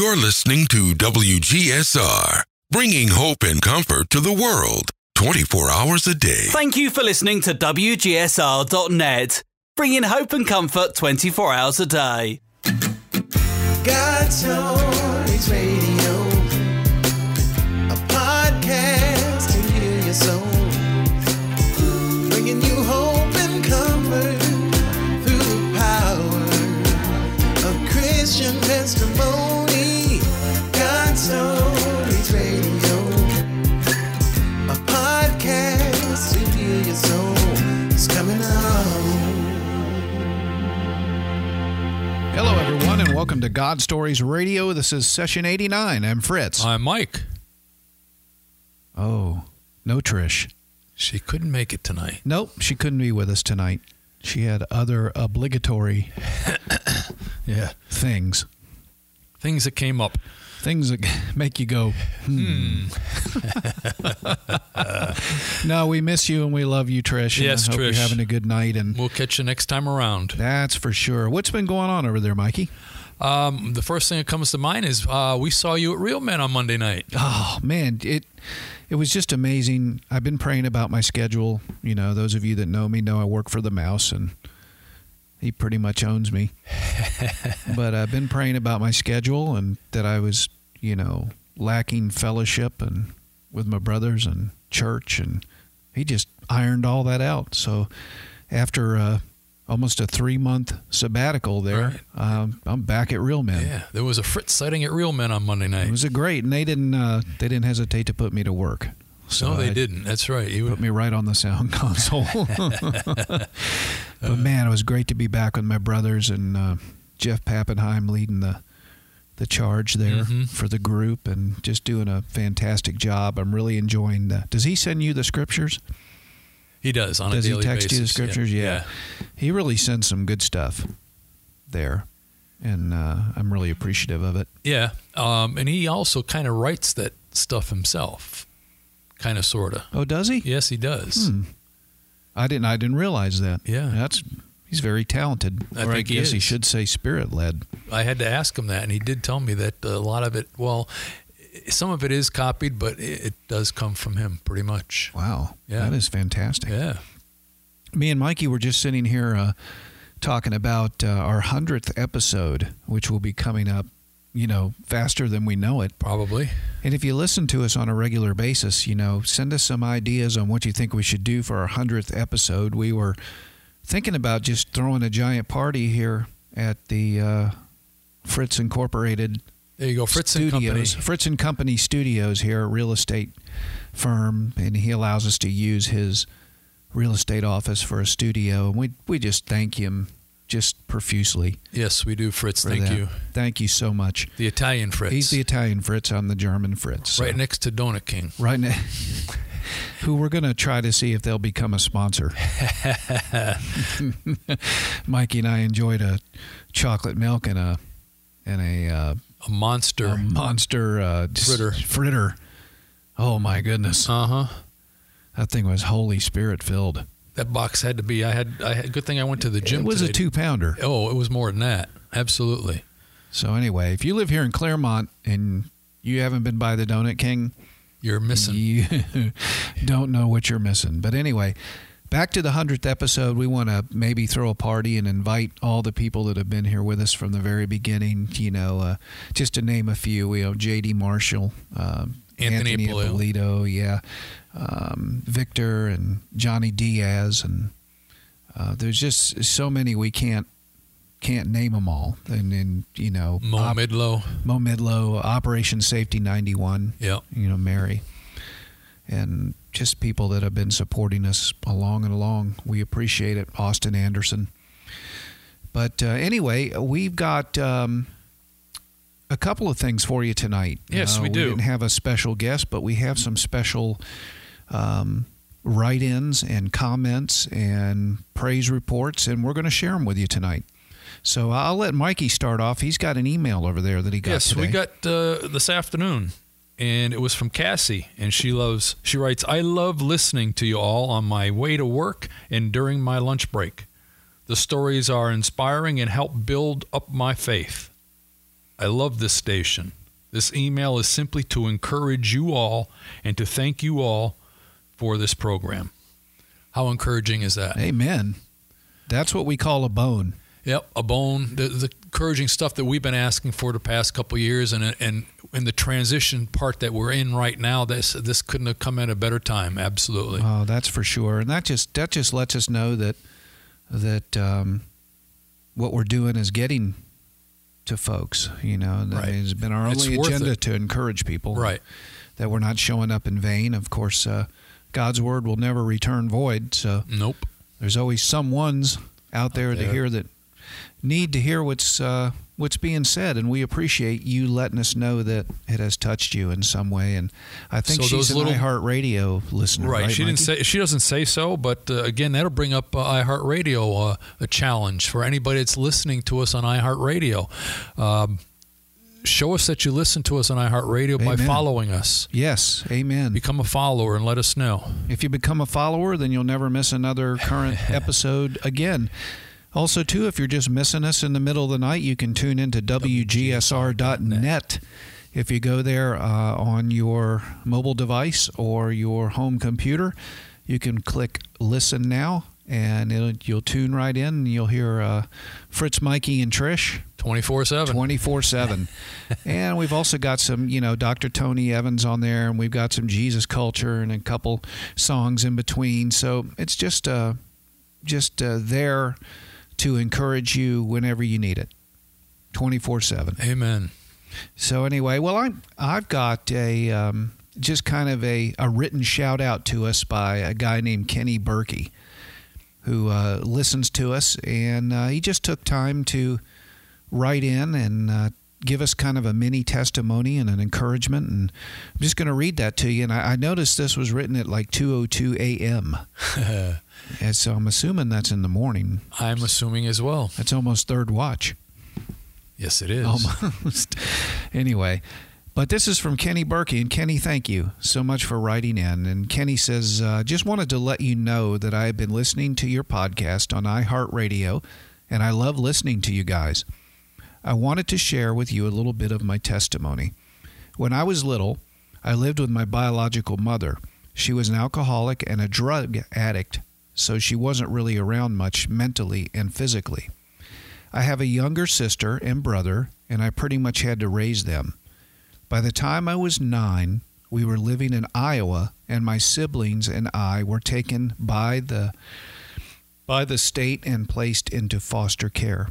You're listening to WGSR, bringing hope and comfort to the world 24 hours a day. Thank you for listening to WGSR.net, bringing hope and comfort 24 hours a day. God's Stories Radio, welcome to God Stories Radio. This is session 89. I'm Fritz. I'm Mike. oh, no Trish. She couldn't make it tonight. Nope, she couldn't be with us tonight. She had other obligatory Yeah. things, Things that came up. things that make you go, hmm. no, we miss you and we love you, Trish. and Yes, I hope Trish. you're having a good night, and We'll catch you next time around. that's for sure. What's been going on over there, Mikey? Um, the first thing that comes to mind is uh, we saw you at Real Men on Monday night. Oh man, it it was just amazing. I've been praying about my schedule. You know, those of you that know me know I work for the mouse and he pretty much owns me. but I've been praying about my schedule and that I was, you know, lacking fellowship and with my brothers and church and he just ironed all that out. So after uh, almost a 3 month sabbatical there, um, I'm back at Real Men. Yeah, there was a Fritz sighting at Real Men on Monday night. It was a great, and they didn't uh, they didn't hesitate to put me to work. So no, they I- didn't. That's right. You Put me right on the sound console. but man, it was great to be back with my brothers and uh, Jeff Pappenheim leading the the charge there Mhm. for the group and just doing a fantastic job. I'm really enjoying that. Does he send you the scriptures? He does on Does a he text basis. you the scriptures? Yeah. Yeah. He really sends some good stuff there, and uh, I'm really appreciative of it. Yeah. Um, and he also kind of writes that stuff himself. Kind of, sort of. Oh, does he? Yes, he does. Hmm. I didn't. I didn't realize that. Yeah. that's he's very talented. I or think I he guess he is. should say spirit led. I had to ask him that, and he did tell me that a lot of it, well, some of it is copied, but it, it does come from him pretty much. Wow, Yeah. that is fantastic. Yeah. Me and Mikey were just sitting here uh, talking about uh, our hundredth episode, which will be coming up. You know, faster than we know it. Probably. And if you listen to us on a regular basis, you know, send us some ideas on what you think we should do for our hundredth episode. We were thinking about just throwing a giant party here at the uh, Fritz Incorporated There you go. Fritz and Company. Studios, Fritz and Company Studios here, a real estate firm, and he allows us to use his real estate office for a studio, and we we just thank him just profusely Yes, we do, Fritz. Thank that. you. Thank you so much. The Italian Fritz. He's the Italian Fritz, I'm the German Fritz. so- right next to Donut King. right now. Who we're going to try to see if they'll become a sponsor. Mikey and I enjoyed a chocolate milk and a and a uh, A monster. a monster uh, Fritter. Fritter. Oh my goodness, uh huh. that thing was Holy Spirit filled. That box had to be. I had. I had. Good thing I went to the gym. It was today. a two pounder. Oh, it was more than that. Absolutely. So anyway, if you live here in Clermont and you haven't been by the Donut King, You're missing. you don't know what you're missing. But anyway, back to the hundredth episode. We want to maybe throw a party and invite all the people that have been here with us from the very beginning. You know, uh, just to name a few. We have J.D. Marshall, um, Anthony Anthony. Ippolito, yeah, um, Victor and Johnny Diaz, and uh, there's just so many we can't can't name them all. And then you know, Mo Op- Midlow. Mo Midlow, Operation Safety 91 Yeah. you know, Mary, and just people that have been supporting us along and along. We appreciate it. Austin Anderson. But uh, anyway, we've got um, a couple of things for you tonight. Yes, Uh, we do. We didn't have a special guest, but we have some special um, write-ins and comments and praise reports, and we're going to share them with you tonight. So I'll let Mikey start off. He's got an email over there that he got Yes, today. we got uh, this afternoon, and it was from Cassie, and she loves. She writes, "I love listening to you all on my way to work and during my lunch break. The stories are inspiring and help build up my faith. I love this station. This email is simply to encourage you all and to thank you all for this program. How encouraging is that? Amen. That's what we call a bone. Yep, a bone. The, the encouraging stuff that we've been asking for the past couple of years, and and in the transition part that we're in right now, this this couldn't have come at a better time. Absolutely. Oh, that's for sure. And that just that just lets us know that that um, what we're doing is getting to folks. You know, that Right. it's been our only worth agenda to encourage people. Right. That we're not showing up in vain. Of course, uh, God's word will never return void. So Nope. there's always some ones out there, to hear that need to hear what's uh, what's being said, and we appreciate you letting us know that it has touched you in some way. And I think So she's an little- iHeartRadio listener, Right. right? she didn't say she doesn't say so, but uh, again, that'll bring up uh, iHeartRadio uh, a challenge for anybody that's listening to us on iHeartRadio. Um, show us that you listen to us on iHeartRadio by following us. Yes, Amen. Become a follower and let us know. If you become a follower, then you'll never miss another current episode again. Also, too, if you're just missing us in the middle of the night, you can tune into WGSR.net. If you go there uh, on your mobile device or your home computer, you can click Listen Now, and it'll, you'll tune right in and you'll hear uh, Fritz, Mikey, and Trish 24 7. 24 7. And we've also got some, you know, Dr. Tony Evans on there, and we've got some Jesus culture and a couple songs in between. So it's just, uh, just uh, there to encourage you whenever you need it 24 7. Amen. So anyway, well, I'm I've got a um, just kind of a, a written shout out to us by a guy named Kenny Berkey, who uh, listens to us, and uh, he just took time to write in and uh, give us kind of a mini testimony and an encouragement. And I'm just going to read that to you. And I, I noticed this was written at like 2:02 a.m. and so I'm assuming that's in the morning. I'm assuming as well. That's almost third watch. Yes, it is. Almost. anyway, but this is from Kenny Berkey. And Kenny, thank you so much for writing in. And Kenny says, uh, just wanted to let you know that I have been listening to your podcast on iHeartRadio, and I love listening to you guys. I wanted to share with you a little bit of my testimony. When I was little, I lived with my biological mother. She was an alcoholic and a drug addict, so she wasn't really around much mentally and physically. I have a younger sister and brother, and I pretty much had to raise them. By the time I was nine, we were living in Iowa, and my siblings and I were taken by the by the state and placed into foster care.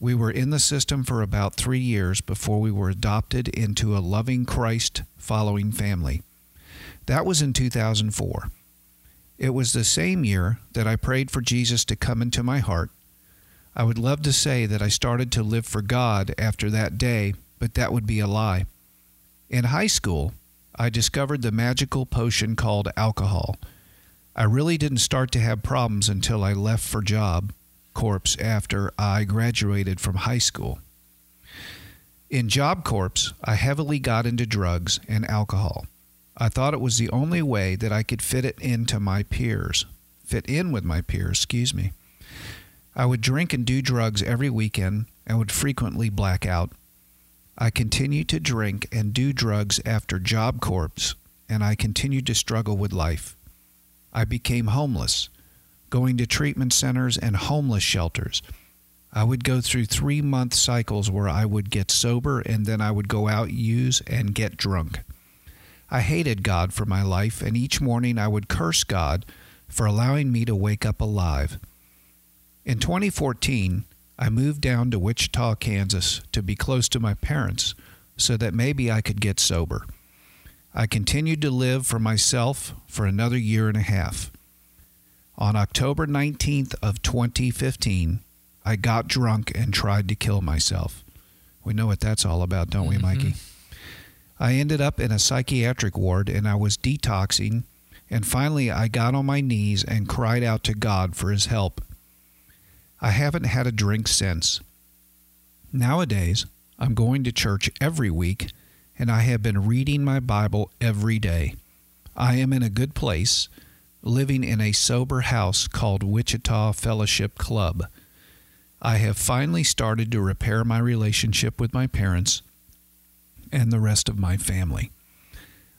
We were in the system for about three years before we were adopted into a loving Christ following family. That was in 2004. It was the same year that I prayed for Jesus to come into my heart I would love to say that I started to live for God after that day, but that would be a lie. In high school, I discovered the magical potion called alcohol. I really didn't start to have problems until I left for job corps after I graduated from high school. In Job Corps, I heavily got into drugs and alcohol. I thought it was the only way that I could fit it into my peers, fit in with my peers, excuse me. I would drink and do drugs every weekend and would frequently black out. I continued to drink and do drugs after Job Corps, and I continued to struggle with life. I became homeless, going to treatment centers and homeless shelters. I would go through three month cycles where I would get sober and then I would go out, use, and get drunk. I hated God for my life, and each morning I would curse God for allowing me to wake up alive. In 2014, I moved down to Wichita, Kansas to be close to my parents so that maybe I could get sober. I continued to live for myself for another year and a half. On October 19th of 2015, I got drunk and tried to kill myself. We know what that's all about, don't we, mm-hmm. Mikey? I ended up in a psychiatric ward and I was detoxing, and finally I got on my knees and cried out to God for his help. I haven't had a drink since. Nowadays, I'm going to church every week and I have been reading my Bible every day. I am in a good place, living in a sober house called Wichita Fellowship Club. I have finally started to repair my relationship with my parents and the rest of my family.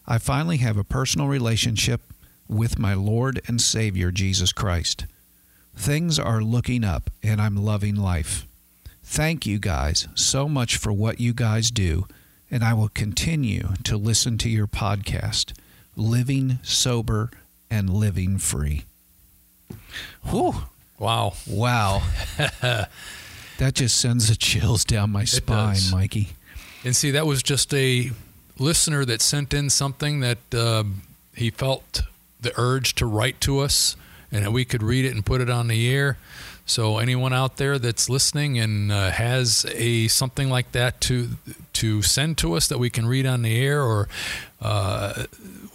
I finally have a personal relationship with my Lord and Savior, Jesus Christ. Things are looking up, and I'm loving life. Thank you guys so much for what you guys do, and I will continue to listen to your podcast, Living Sober and Living Free. Whew. Wow. Wow. that just sends the chills down my spine, does. Mikey. And see, that was just a listener that sent in something that uh, he felt the urge to write to us, and that we could read it and put it on the air. So anyone out there that's listening and uh, has a something like that to to send to us that we can read on the air, or uh,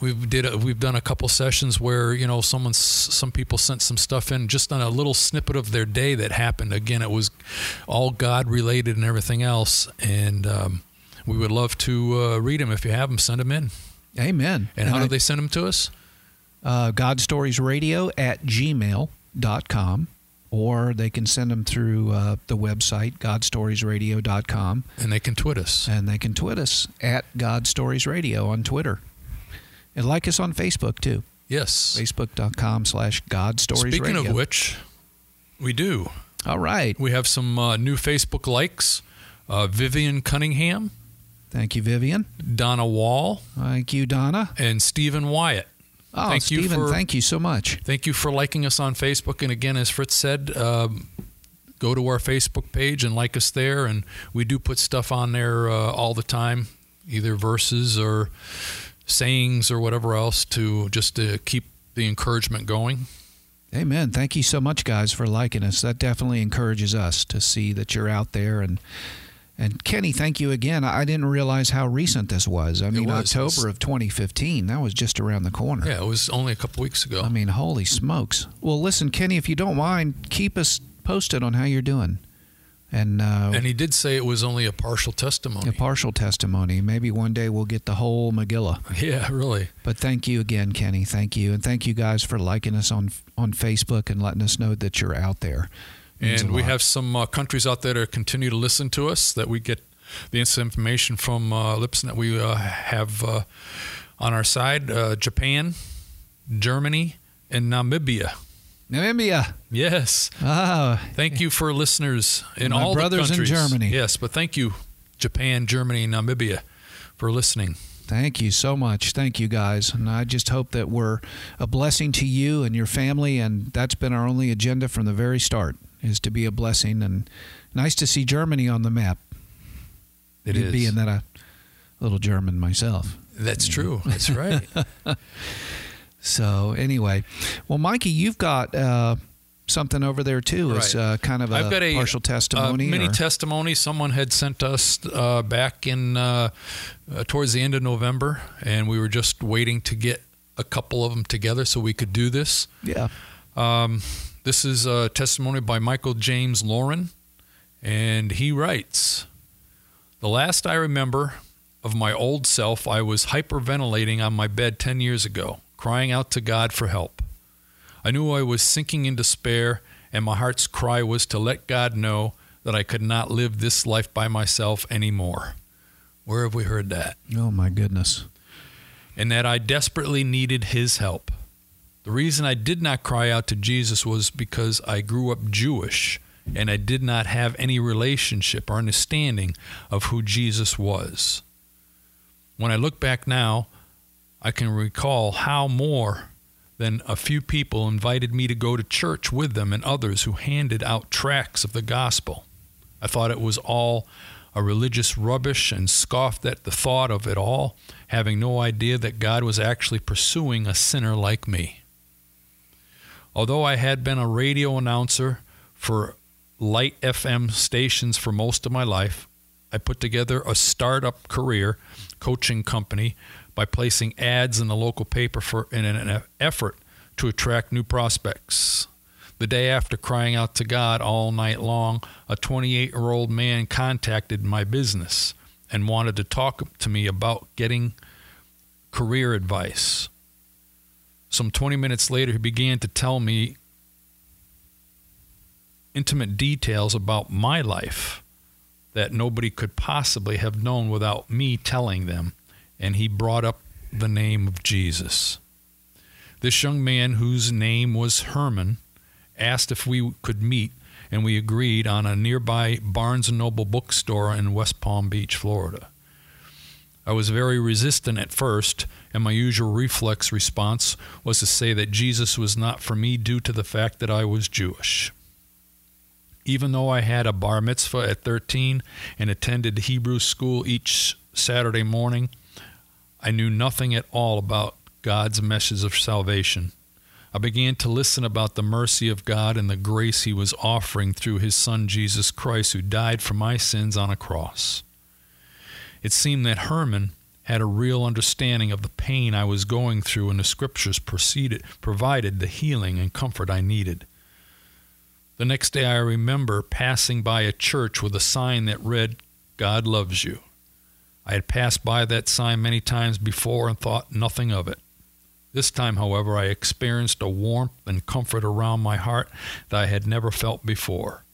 we've did a, we've done a couple sessions where you know someone some people sent some stuff in just on a little snippet of their day that happened. Again, it was all God related and everything else, and um, we would love to uh, read them. If you have them, send them in. Amen. And, how I- do they send them to us? uh, godstoriesradio at gmail.com or they can send them through uh, the website godstoriesradio.com And they can tweet us. and they can tweet us at godstoriesradio on twitter and like us on facebook too Yes. facebook.com slash godstoriesradio Speaking of which, we do. all right We have some uh, new Facebook likes. Uh, Vivian Cunningham, thank you vivian Donna Wall, thank you donna and Stephen Wyatt. oh Thank you stephen for- thank you so much Thank you for liking us on Facebook. And again, as Fritz said, um, go to our Facebook page and like us there. And we do put stuff on there uh, all the time, either verses or sayings or whatever else to just to keep the encouragement going. Amen. Thank you so much, guys, for liking us. That definitely encourages us to see that you're out there. And and Kenny, thank you again. I didn't realize how recent this was. I mean, was. October of 2015. That was just around the corner. Yeah, it was only a couple weeks ago. I mean, holy smokes. Well, listen, Kenny, if you don't mind, keep us posted on how you're doing. And, uh, and he did say it was only a partial testimony. a partial testimony. Maybe one day we'll get the whole Megillah. yeah, really. But thank you again, Kenny. Thank you, and thank you guys for liking us on on Facebook and letting us know that you're out there. And we have some uh, countries out there that continue to listen to us that we get the instant information from uh, Libsyn that we uh, have uh, on our side uh, Japan, Germany, and Namibia. Namibia. Yes. Ah, Thank you for listeners in all brothers the in. Germany. Yes, but thank you, Japan, Germany, and Namibia, for listening. Thank you so much. Thank you, guys. And I just hope that we're a blessing to you and your family. And that's been our only agenda from the very start is to be a blessing. And nice to see Germany on the map. It is. Being that a little German myself. That's true. That's right. So, anyway, well, Mikey, you've got uh, something over there too. It's Right. uh, kind of a I've got a partial testimony. uh, mini or- testimony. Someone had sent us uh, back in uh, uh, towards the end of November, and we were just waiting to get a couple of them together so we could do this. yeah. Um, this is a testimony by Michael James Lauren, and he writes The last I remember of my old self, I was hyperventilating on my bed 10 years ago, crying out to God for help. I knew I was sinking in despair, and my heart's cry was to let God know that I could not live this life by myself anymore. Where have we heard that? Oh, my goodness. and that I desperately needed his help. The reason I did not cry out to Jesus was because I grew up Jewish and I did not have any relationship or understanding of who Jesus was. When I look back now, I can recall how more than a few people invited me to go to church with them and others who handed out tracts of the gospel. I thought it was all a religious rubbish and scoffed at the thought of it all, having no idea that God was actually pursuing a sinner like me. Although I had been a radio announcer for light FM stations for most of my life, I put together a startup career coaching company by placing ads in the local paper for in an effort to attract new prospects. The day after crying out to God all night long, a 28 year old man contacted my business and wanted to talk to me about getting career advice. Some 20 minutes later, he began to tell me intimate details about my life that nobody could possibly have known without me telling them. And he brought up the name of Jesus. This young man, whose name was Herman, asked if we could meet, and we agreed on a nearby Barnes & Noble bookstore in West Palm Beach, Florida. I was very resistant at first, and my usual reflex response was to say that Jesus was not for me due to the fact that I was Jewish. Even though I had a bar mitzvah at 13 and attended Hebrew school each Saturday morning, I knew nothing at all about God's message of salvation. I began to listen about the mercy of God and the grace He was offering through His Son Jesus Christ, who died for my sins on a cross. It seemed that Herman had a real understanding of the pain I was going through, and the Scriptures provided the healing and comfort I needed. The next day, I remember passing by a church with a sign that read, God loves you. I had passed by that sign many times before and thought nothing of it. This time, however, I experienced a warmth and comfort around my heart that I had never felt before.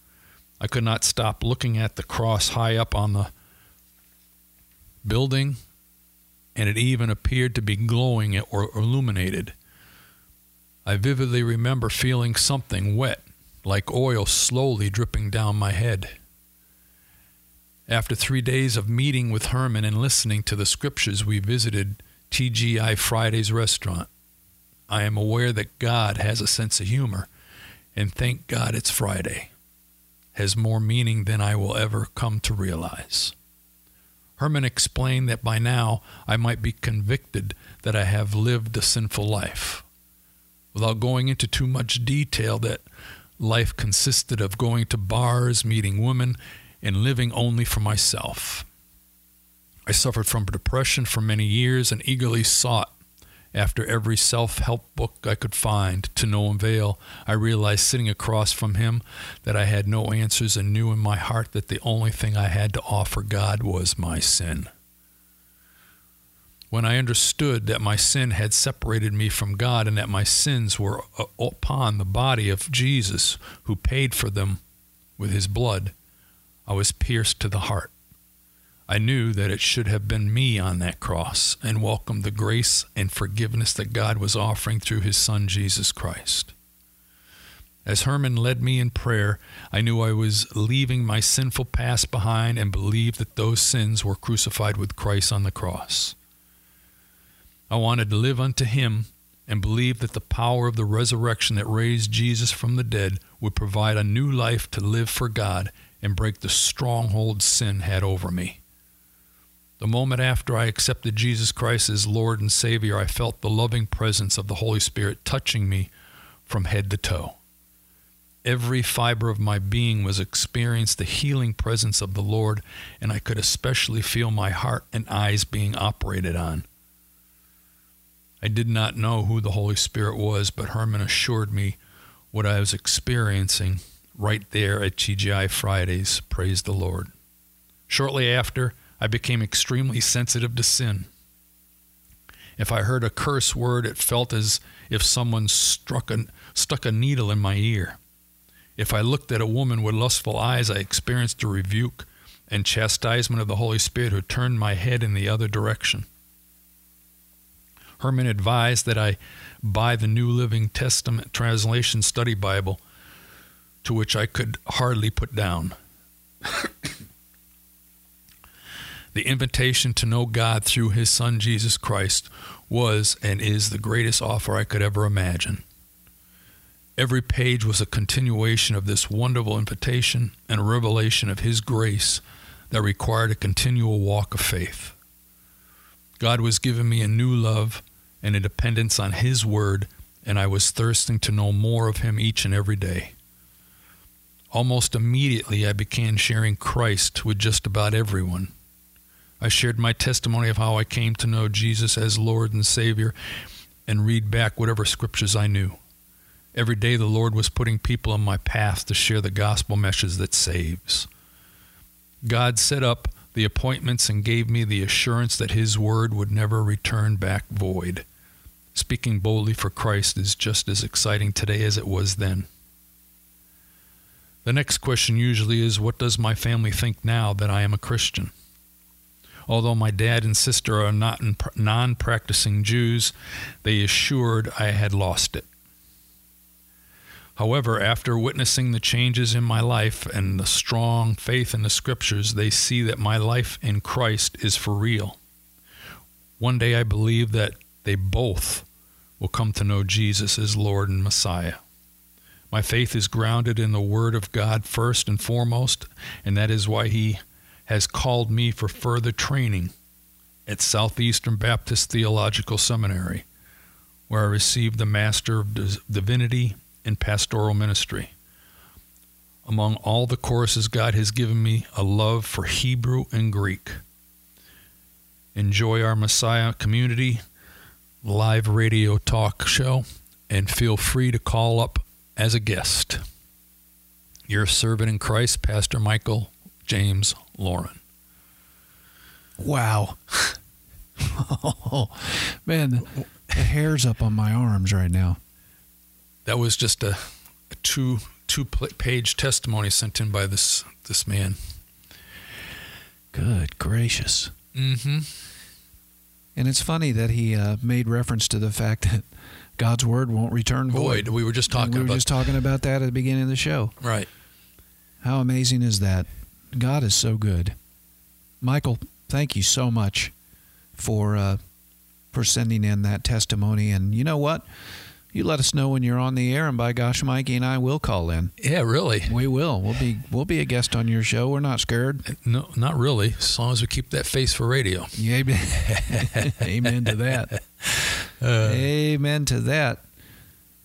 I could not stop looking at the cross high up on the building, and it even appeared to be glowing or illuminated. I vividly remember feeling something wet, like oil slowly dripping down my head. After three days of meeting with Herman and listening to the scriptures, we visited TGI Fridays restaurant. I am aware that God has a sense of humor, and thank God it's Friday. Has more meaning than I will ever come to realize. Herman explained that by now I might be convicted that I have lived a sinful life. Without going into too much detail, that life consisted of going to bars, meeting women, and living only for myself. I suffered from depression for many years and eagerly sought after every self help book I could find, to no avail, I realized sitting across from him that I had no answers and knew in my heart that the only thing I had to offer God was my sin. When I understood that my sin had separated me from God and that my sins were uh, upon the body of Jesus, who paid for them with his blood, I was pierced to the heart. I knew that it should have been me on that cross and welcomed the grace and forgiveness that God was offering through his Son, Jesus Christ. As Herman led me in prayer, I knew I was leaving my sinful past behind and believed that those sins were crucified with Christ on the cross. I wanted to live unto him and believe that the power of the resurrection that raised Jesus from the dead would provide a new life to live for God and break the stronghold sin had over me. The moment after I accepted Jesus Christ as Lord and Savior, I felt the loving presence of the Holy Spirit touching me from head to toe. Every fiber of my being was experiencing the healing presence of the Lord, and I could especially feel my heart and eyes being operated on. I did not know who the Holy Spirit was, but Herman assured me what I was experiencing right there at TGI Fridays. Praise the Lord. Shortly after, I became extremely sensitive to sin. If I heard a curse word, it felt as if someone struck a, stuck a needle in my ear. If I looked at a woman with lustful eyes, I experienced a rebuke and chastisement of the Holy Spirit who turned my head in the other direction. Herman advised that I buy the New Living Testament Translation Study Bible, to which I could hardly put down. The invitation to know God through His Son Jesus Christ was and is the greatest offer I could ever imagine. Every page was a continuation of this wonderful invitation and a revelation of His grace that required a continual walk of faith. God was giving me a new love and a dependence on His Word, and I was thirsting to know more of Him each and every day. Almost immediately, I began sharing Christ with just about everyone. I shared my testimony of how I came to know Jesus as Lord and Savior and read back whatever scriptures I knew. Every day, the Lord was putting people on my path to share the gospel message that saves. God set up the appointments and gave me the assurance that His word would never return back void. Speaking boldly for Christ is just as exciting today as it was then. The next question usually is What does my family think now that I am a Christian? Although my dad and sister are not non practicing Jews, they assured I had lost it. However, after witnessing the changes in my life and the strong faith in the scriptures, they see that my life in Christ is for real. One day I believe that they both will come to know Jesus as Lord and Messiah. My faith is grounded in the Word of God first and foremost, and that is why He has called me for further training at Southeastern Baptist Theological Seminary, where I received the Master of Divinity in Pastoral Ministry. Among all the courses, God has given me a love for Hebrew and Greek. Enjoy our Messiah community live radio talk show and feel free to call up as a guest. Your servant in Christ, Pastor Michael James Lauren. Wow. oh, man, the hair's up on my arms right now. That was just a, a two two page testimony sent in by this this man. Good gracious. Mm-hmm. And it's funny that he uh, made reference to the fact that God's word won't return void. void. We were just talking. And we were about just talking about that at the beginning of the show. Right. How amazing is that? God is so good. Michael, thank you so much for uh, for sending in that testimony. And you know what? You let us know when you're on the air, and by gosh, Mikey and I will call in. Yeah, really. We will. We'll be we'll be a guest on your show. We're not scared. No, not really. As long as we keep that face for radio. Yeah, amen to that. Uh, amen to that.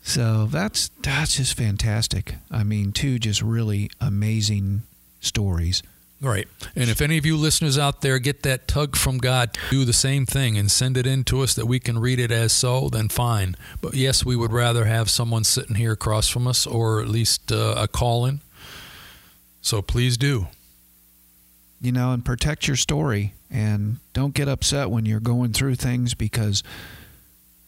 So that's that's just fantastic. I mean, two just really amazing stories. Right. And if any of you listeners out there get that tug from God, do the same thing and send it in to us that we can read it as so, then fine. But yes, we would rather have someone sitting here across from us or at least uh, a call in. So please do. You know, and protect your story and don't get upset when you're going through things because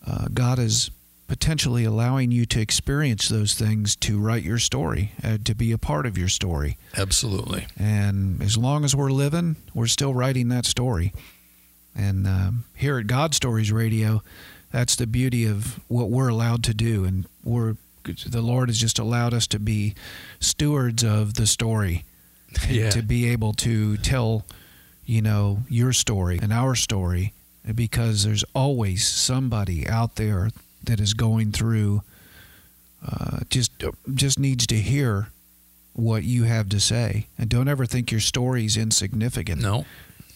uh, God is potentially allowing you to experience those things to write your story, uh, to be a part of your story. Absolutely. And as long as we're living, we're still writing that story. And um, here at God Stories Radio, that's the beauty of what we're allowed to do. And we're the Lord has just allowed us to be stewards of the story. Yeah. To be able to tell, you know, your story and our story because there's always somebody out there that is going through uh, just just needs to hear what you have to say, and don't ever think your story is insignificant. No,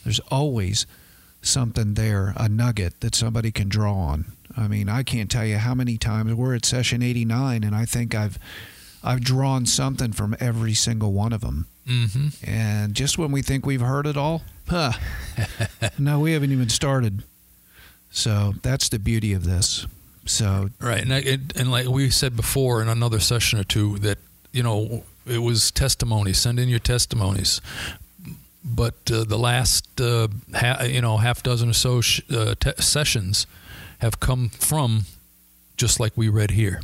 there's always something there, a nugget that somebody can draw on. I mean, I can't tell you how many times we're at session 89, and I think I've I've drawn something from every single one of them. Mm-hmm. And just when we think we've heard it all, huh? no, we haven't even started. So that's the beauty of this. So right, and, I, and like we said before in another session or two, that you know it was testimonies. Send in your testimonies. But uh, the last uh, ha- you know half dozen or so sh- uh, te- sessions have come from just like we read here.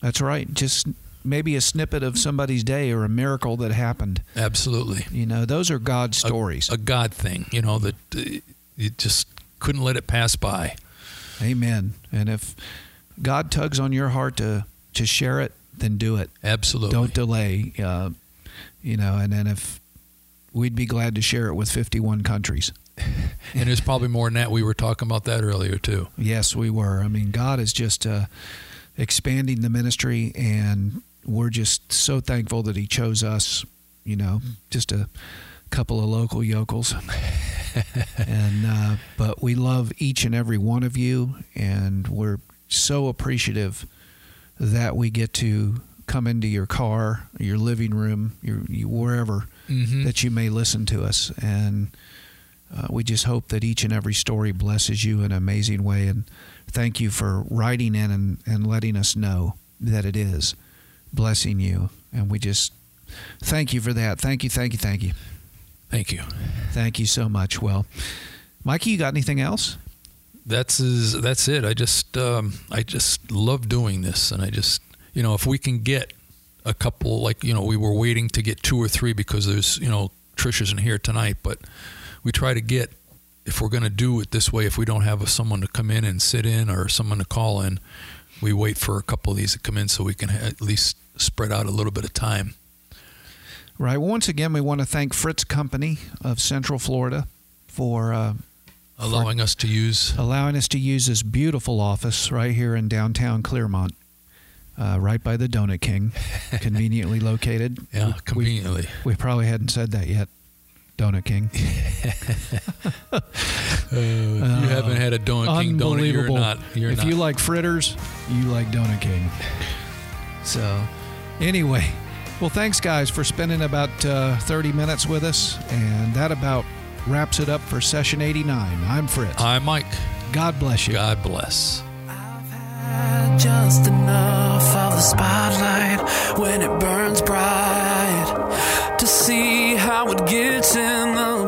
That's right. Just maybe a snippet of somebody's day or a miracle that happened. Absolutely. You know, those are God stories. A, a God thing. You know that uh, you just couldn't let it pass by. Amen. And if God tugs on your heart to to share it, then do it. Absolutely. Don't delay. Uh, you know, and then if we'd be glad to share it with 51 countries. and there's probably more than that. We were talking about that earlier too. Yes, we were. I mean, God is just uh, expanding the ministry, and we're just so thankful that He chose us. You know, just a couple of local yokels. and uh, but we love each and every one of you, and we're so appreciative that we get to come into your car, your living room, your, your wherever mm-hmm. that you may listen to us, and uh, we just hope that each and every story blesses you in an amazing way. And thank you for writing in and, and letting us know that it is blessing you. And we just thank you for that. Thank you, thank you, thank you. Thank you. Thank you so much. Well, Mikey, you got anything else? That's is that's it. I just um, I just love doing this, and I just you know if we can get a couple like you know we were waiting to get two or three because there's you know Trish isn't here tonight, but we try to get if we're going to do it this way. If we don't have a, someone to come in and sit in or someone to call in, we wait for a couple of these to come in so we can ha- at least spread out a little bit of time. Right. Well, once again, we want to thank Fritz Company of Central Florida for uh, Allowing us to use allowing us to use this beautiful office right here in downtown Clermont, uh, right by the Donut King, conveniently located. yeah We- conveniently. We, probably hadn't said that yet. Donut King. Uh, you haven't had a Donut King donut. You're not. You're if not. you like fritters, you like Donut King. So, anyway, well, thanks, guys, for spending about uh, 30 minutes with us. And that about wraps it up for session 89. I'm Fritz. Hi, Mike. God bless you. God bless. had just enough of the spotlight when it burns bright to see how it gets in the